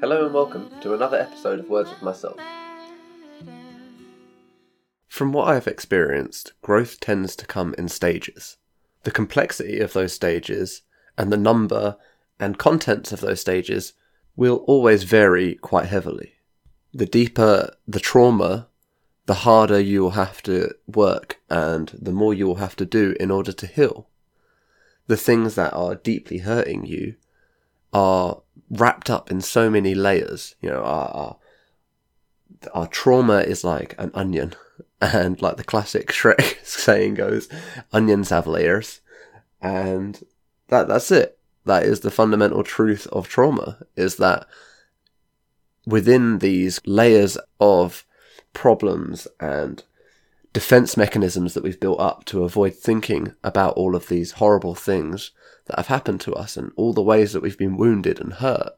Hello and welcome to another episode of Words with Myself. From what I've experienced, growth tends to come in stages. The complexity of those stages and the number and contents of those stages will always vary quite heavily. The deeper the trauma, the harder you will have to work and the more you will have to do in order to heal. The things that are deeply hurting you are wrapped up in so many layers. You know, our, our, our trauma is like an onion, and like the classic Shrek saying goes, onions have layers, and that that's it. That is the fundamental truth of trauma: is that within these layers of problems and defense mechanisms that we've built up to avoid thinking about all of these horrible things that have happened to us and all the ways that we've been wounded and hurt.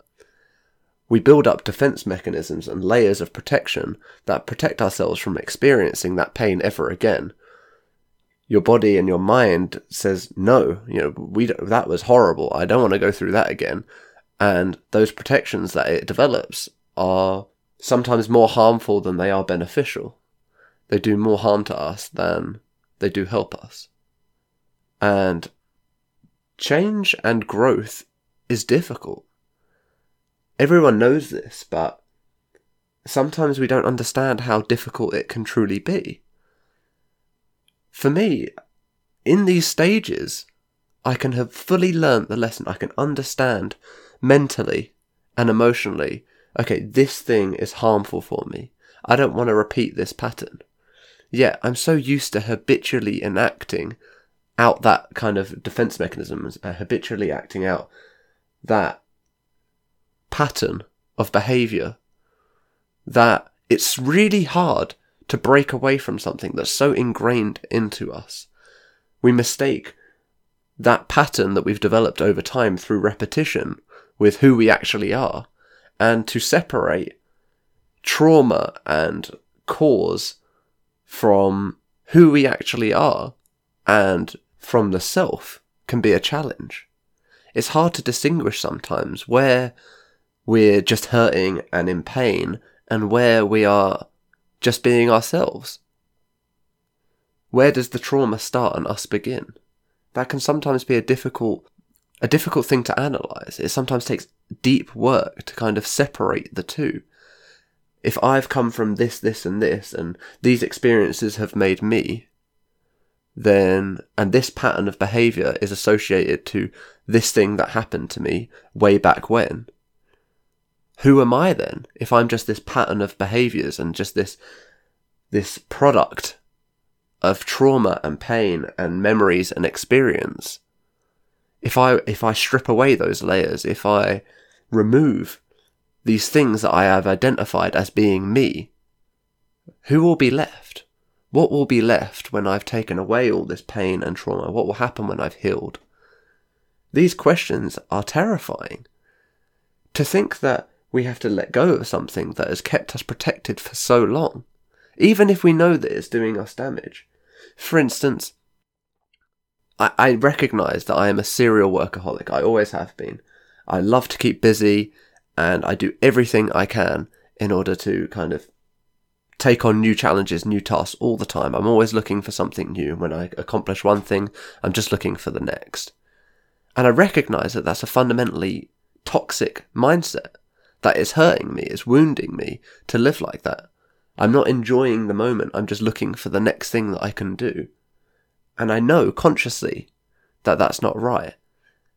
We build up defense mechanisms and layers of protection that protect ourselves from experiencing that pain ever again. Your body and your mind says, no, you know, we, that was horrible. I don't want to go through that again. And those protections that it develops are sometimes more harmful than they are beneficial. They do more harm to us than they do help us. And change and growth is difficult. Everyone knows this, but sometimes we don't understand how difficult it can truly be. For me, in these stages, I can have fully learnt the lesson. I can understand mentally and emotionally okay, this thing is harmful for me. I don't want to repeat this pattern. Yet I'm so used to habitually enacting out that kind of defense mechanisms, uh, habitually acting out that pattern of behavior that it's really hard to break away from something that's so ingrained into us. We mistake that pattern that we've developed over time through repetition with who we actually are, and to separate trauma and cause from who we actually are and from the self can be a challenge. It's hard to distinguish sometimes where we're just hurting and in pain and where we are just being ourselves. Where does the trauma start and us begin? That can sometimes be a difficult a difficult thing to analyze. It sometimes takes deep work to kind of separate the two. If I've come from this, this, and this, and these experiences have made me, then, and this pattern of behavior is associated to this thing that happened to me way back when. Who am I then? If I'm just this pattern of behaviors and just this, this product of trauma and pain and memories and experience. If I, if I strip away those layers, if I remove these things that I have identified as being me, who will be left? What will be left when I've taken away all this pain and trauma? What will happen when I've healed? These questions are terrifying. To think that we have to let go of something that has kept us protected for so long, even if we know that it's doing us damage. For instance, I, I recognize that I am a serial workaholic. I always have been. I love to keep busy and I do everything I can in order to kind of take on new challenges, new tasks all the time. I'm always looking for something new. When I accomplish one thing, I'm just looking for the next. And I recognize that that's a fundamentally toxic mindset that is hurting me, is wounding me to live like that. I'm not enjoying the moment. I'm just looking for the next thing that I can do. And I know consciously that that's not right.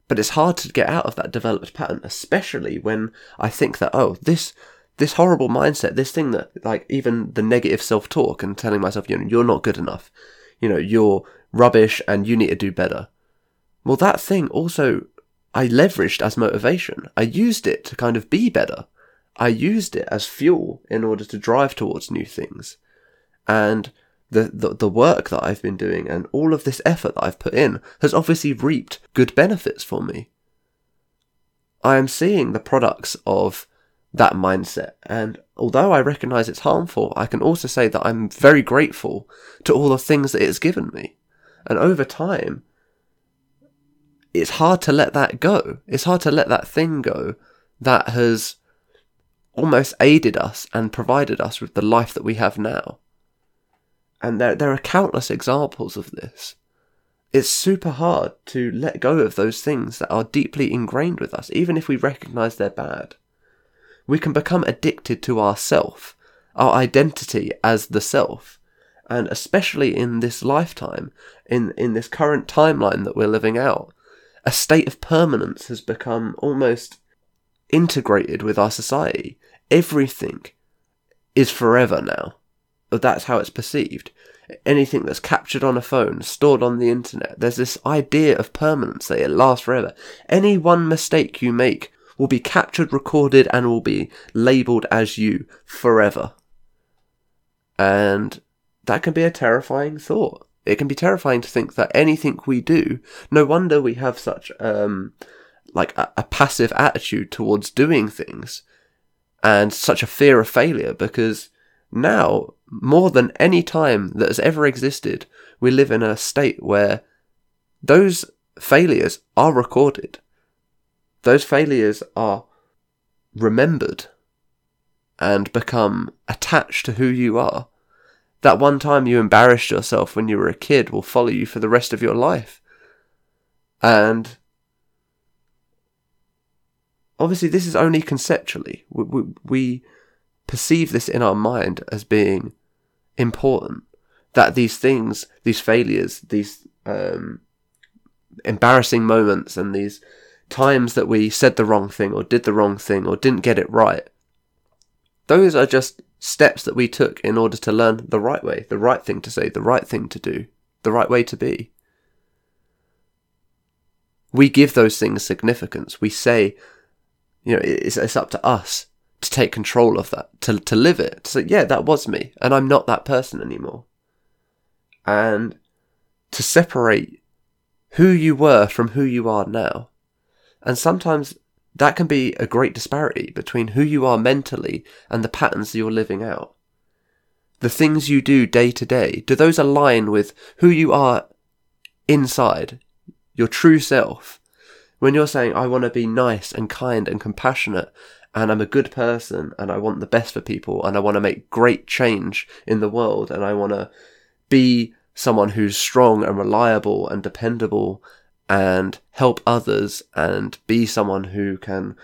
But it's hard to get out of that developed pattern, especially when I think that, oh, this this horrible mindset, this thing that like even the negative self talk and telling myself, you know, you're not good enough, you know, you're rubbish and you need to do better. Well, that thing also I leveraged as motivation. I used it to kind of be better. I used it as fuel in order to drive towards new things. And the, the, the work that I've been doing and all of this effort that I've put in has obviously reaped good benefits for me. I am seeing the products of that mindset. And although I recognize it's harmful, I can also say that I'm very grateful to all the things that it's given me. And over time, it's hard to let that go. It's hard to let that thing go that has almost aided us and provided us with the life that we have now. And there, there are countless examples of this. It's super hard to let go of those things that are deeply ingrained with us, even if we recognize they're bad. We can become addicted to ourself, our identity as the self. And especially in this lifetime, in, in this current timeline that we're living out, a state of permanence has become almost integrated with our society. Everything is forever now. That's how it's perceived. Anything that's captured on a phone, stored on the internet, there's this idea of permanence that it lasts forever. Any one mistake you make will be captured, recorded, and will be labeled as you forever. And that can be a terrifying thought. It can be terrifying to think that anything we do, no wonder we have such um, like a, a passive attitude towards doing things and such a fear of failure because now more than any time that has ever existed we live in a state where those failures are recorded those failures are remembered and become attached to who you are that one time you embarrassed yourself when you were a kid will follow you for the rest of your life and obviously this is only conceptually. We, we, we perceive this in our mind as being important. That these things, these failures, these um, embarrassing moments, and these times that we said the wrong thing or did the wrong thing or didn't get it right, those are just steps that we took in order to learn the right way, the right thing to say, the right thing to do, the right way to be. We give those things significance. We say, you know, it's, it's up to us to take control of that, to, to live it, to say, yeah, that was me, and I'm not that person anymore. And to separate who you were from who you are now. And sometimes that can be a great disparity between who you are mentally and the patterns you're living out. The things you do day to day, do those align with who you are inside, your true self? when you're saying, I want to be nice and kind and compassionate and I'm a good person and I want the best for people and I want to make great change in the world and I want to be someone who's strong and reliable and dependable and help others and be someone who can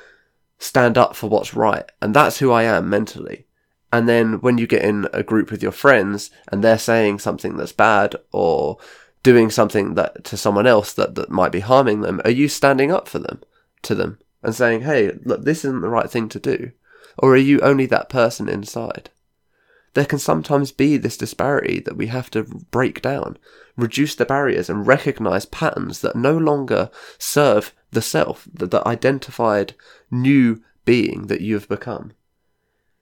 stand up for what's right. And that's who I am mentally. And then when you get in a group with your friends and they're saying something that's bad or doing something that to someone else that, that might be harming them, are you standing up for them to them and saying, hey, look, this isn't the right thing to do? Or are you only that person inside? There can sometimes be this disparity that we have to break down, reduce the barriers, and recognize patterns that no longer serve the self, the, the identified new being that you have become.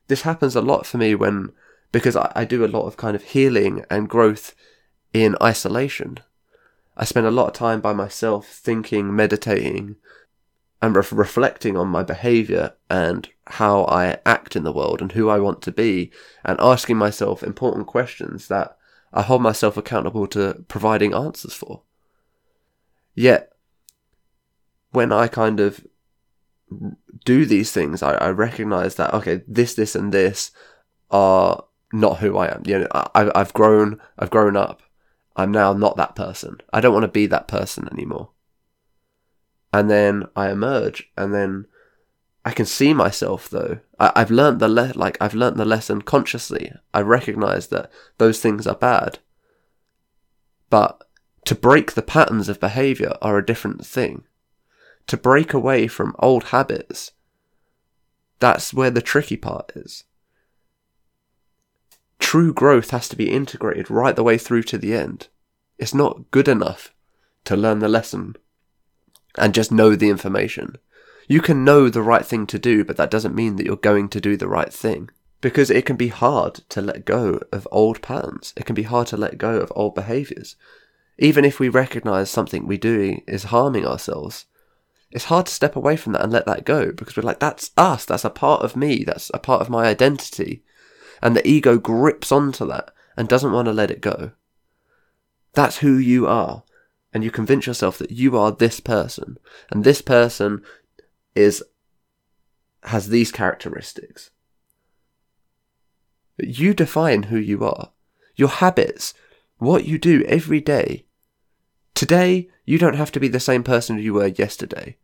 This happens a lot for me when, because I, I do a lot of kind of healing and growth in isolation. I spend a lot of time by myself thinking, meditating, and re- reflecting on my behavior and how I act in the world and who I want to be, and asking myself important questions that I hold myself accountable to providing answers for. Yet, when I kind of do these things, I, I recognize that, okay, this, this, and this are not who I am. You know, I, I've grown, I've grown up. I'm now not that person. I don't want to be that person anymore. And then I emerge, and then I can see myself though. I, have learned the le- like I've learned the lesson consciously. I recognize that those things are bad. But to break the patterns of behavior are a different thing. To break away from old habits, that's where the tricky part is true growth has to be integrated right the way through to the end. It's not good enough to learn the lesson and just know the information. You can know the right thing to do, but that doesn't mean that you're going to do the right thing. Because it can be hard to let go of old patterns. It can be hard to let go of old behaviors. Even if we recognize something we do is harming ourselves, it's hard to step away from that and let that go because we're like, that's us. That's a part of me. That's a part of my identity and the ego grips onto that and doesn't want to let it go. That's who you are. And you convince yourself that you are this person, and this person is has these characteristics. You define who you are. Your habits, what you do every day. Today, you don't have to be the same person you were yesterday.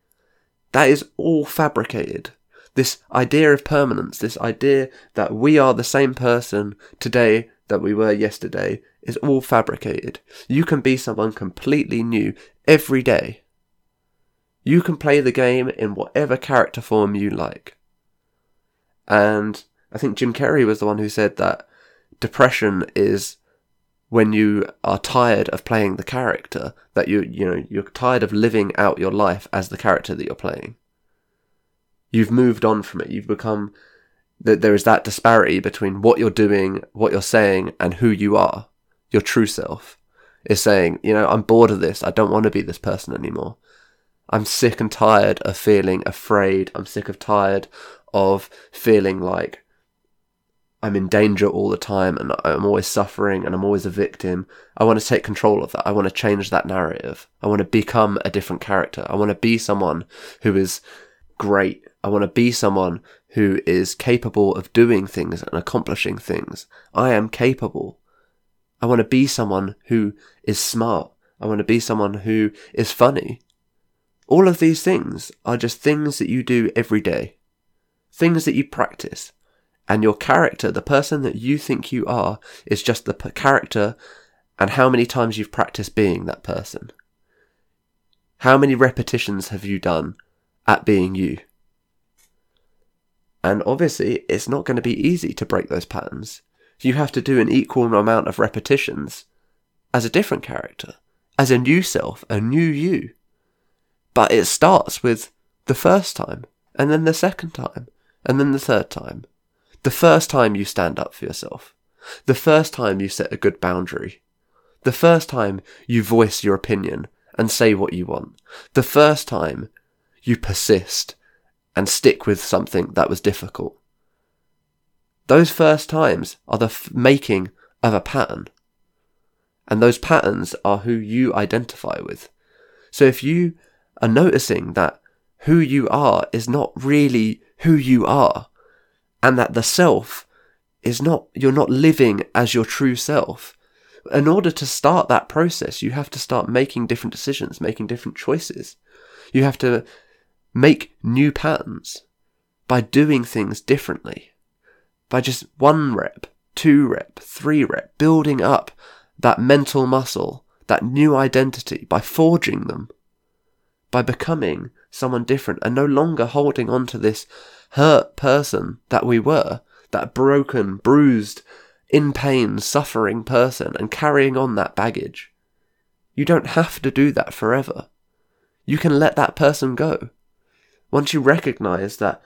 That is all fabricated. This idea of permanence, this idea that we are the same person today that we were yesterday, is all fabricated. You can be someone completely new every day. You can play the game in whatever character form you like. And I think Jim Carrey was the one who said that depression is when you are tired of playing the character that you you know you're tired of living out your life as the character that you're playing you've moved on from it you've become that there is that disparity between what you're doing what you're saying and who you are your true self is saying you know i'm bored of this i don't want to be this person anymore i'm sick and tired of feeling afraid i'm sick of tired of feeling like I'm in danger all the time and I'm always suffering and I'm always a victim. I want to take control of that. I want to change that narrative. I want to become a different character. I want to be someone who is great. I want to be someone who is capable of doing things and accomplishing things. I am capable. I want to be someone who is smart. I want to be someone who is funny. All of these things are just things that you do every day. Things that you practice and your character, the person that you think you are, is just the character and how many times you've practiced being that person. How many repetitions have you done at being you? And obviously, it's not going to be easy to break those patterns. You have to do an equal amount of repetitions as a different character, as a new self, a new you. But it starts with the first time, and then the second time, and then the third time. The first time you stand up for yourself. The first time you set a good boundary. The first time you voice your opinion and say what you want. The first time you persist and stick with something that was difficult. Those first times are the f- making of a pattern. And those patterns are who you identify with. So if you are noticing that who you are is not really who you are, and that the self is not, you're not living as your true self. In order to start that process, you have to start making different decisions, making different choices. You have to make new patterns by doing things differently. By just one rep, two rep, three rep, building up that mental muscle, that new identity by forging them, by becoming someone different and no longer holding on to this hurt person that we were, that broken, bruised, in pain, suffering person, and carrying on that baggage. You don't have to do that forever. You can let that person go. Once you recognize that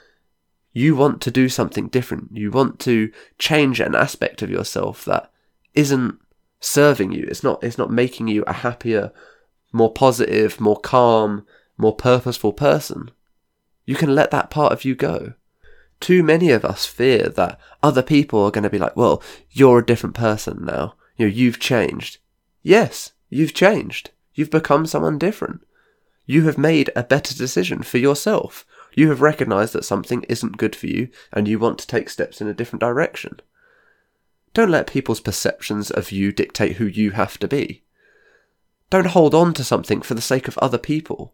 you want to do something different, you want to change an aspect of yourself that isn't serving you, it's not, it's not making you a happier, more positive, more calm, more purposeful person you can let that part of you go. Too many of us fear that other people are going to be like, well, you're a different person now. You know, you've changed. Yes, you've changed. You've become someone different. You have made a better decision for yourself. You have recognized that something isn't good for you and you want to take steps in a different direction. Don't let people's perceptions of you dictate who you have to be. Don't hold on to something for the sake of other people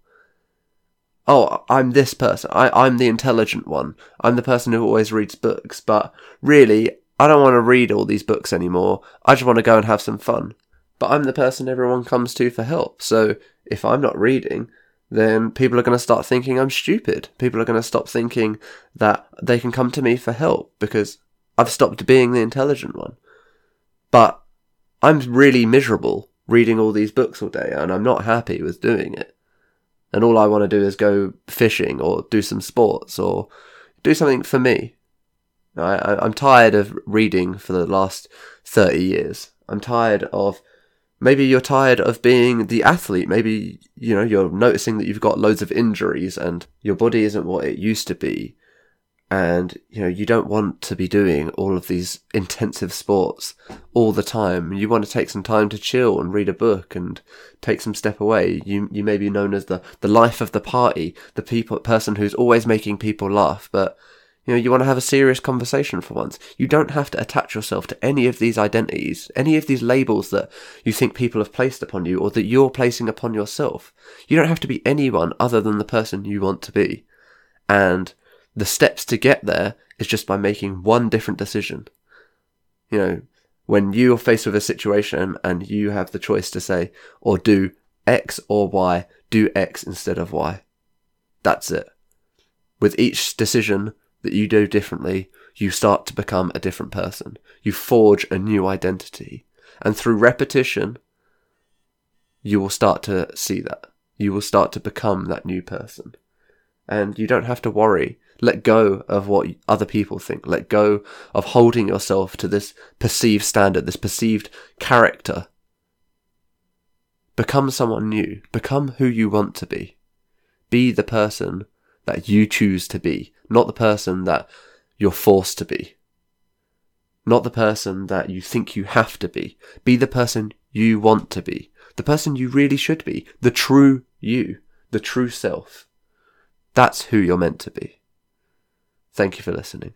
oh, I'm this person. I, I'm the intelligent one. I'm the person who always reads books. But really, I don't want to read all these books anymore. I just want to go and have some fun. But I'm the person everyone comes to for help. So if I'm not reading, then people are going to start thinking I'm stupid. People are going to stop thinking that they can come to me for help because I've stopped being the intelligent one. But I'm really miserable reading all these books all day and I'm not happy with doing it and all I want to do is go fishing or do some sports or do something for me. I, am tired of reading for the last 30 years. I'm tired of. Maybe you're tired of being the athlete. Maybe, you know, you're noticing that you've got loads of injuries and your body isn't what it used to be. And you know you don't want to be doing all of these intensive sports all the time. You want to take some time to chill and read a book and take some step away. You you may be known as the the life of the party the people person who's always making people laugh but You know, you want to have a serious conversation for once. You don't have to attach yourself to any of these identities, any of these labels that you think people have placed upon you or that you're placing upon yourself. You don't have to be anyone other than the person you want to be. And the steps to get there is just by making one different decision. You know, when you're faced with a situation and you have the choice to say or do X or Y, do X instead of Y. That's it. With each decision that you do differently, you start to become a different person. You forge a new identity. And through repetition, you will start to see that. You will start to become that new person. And you don't have to worry. Let go of what other people think. Let go of holding yourself to this perceived standard, this perceived character. Become someone new. Become who you want to be. Be the person that you choose to be, not the person that you're forced to be. Not the person that you think you have to be. Be the person you want to be. The person you really should be. The true you. The true self. That's who you're meant to be. Thank you for listening.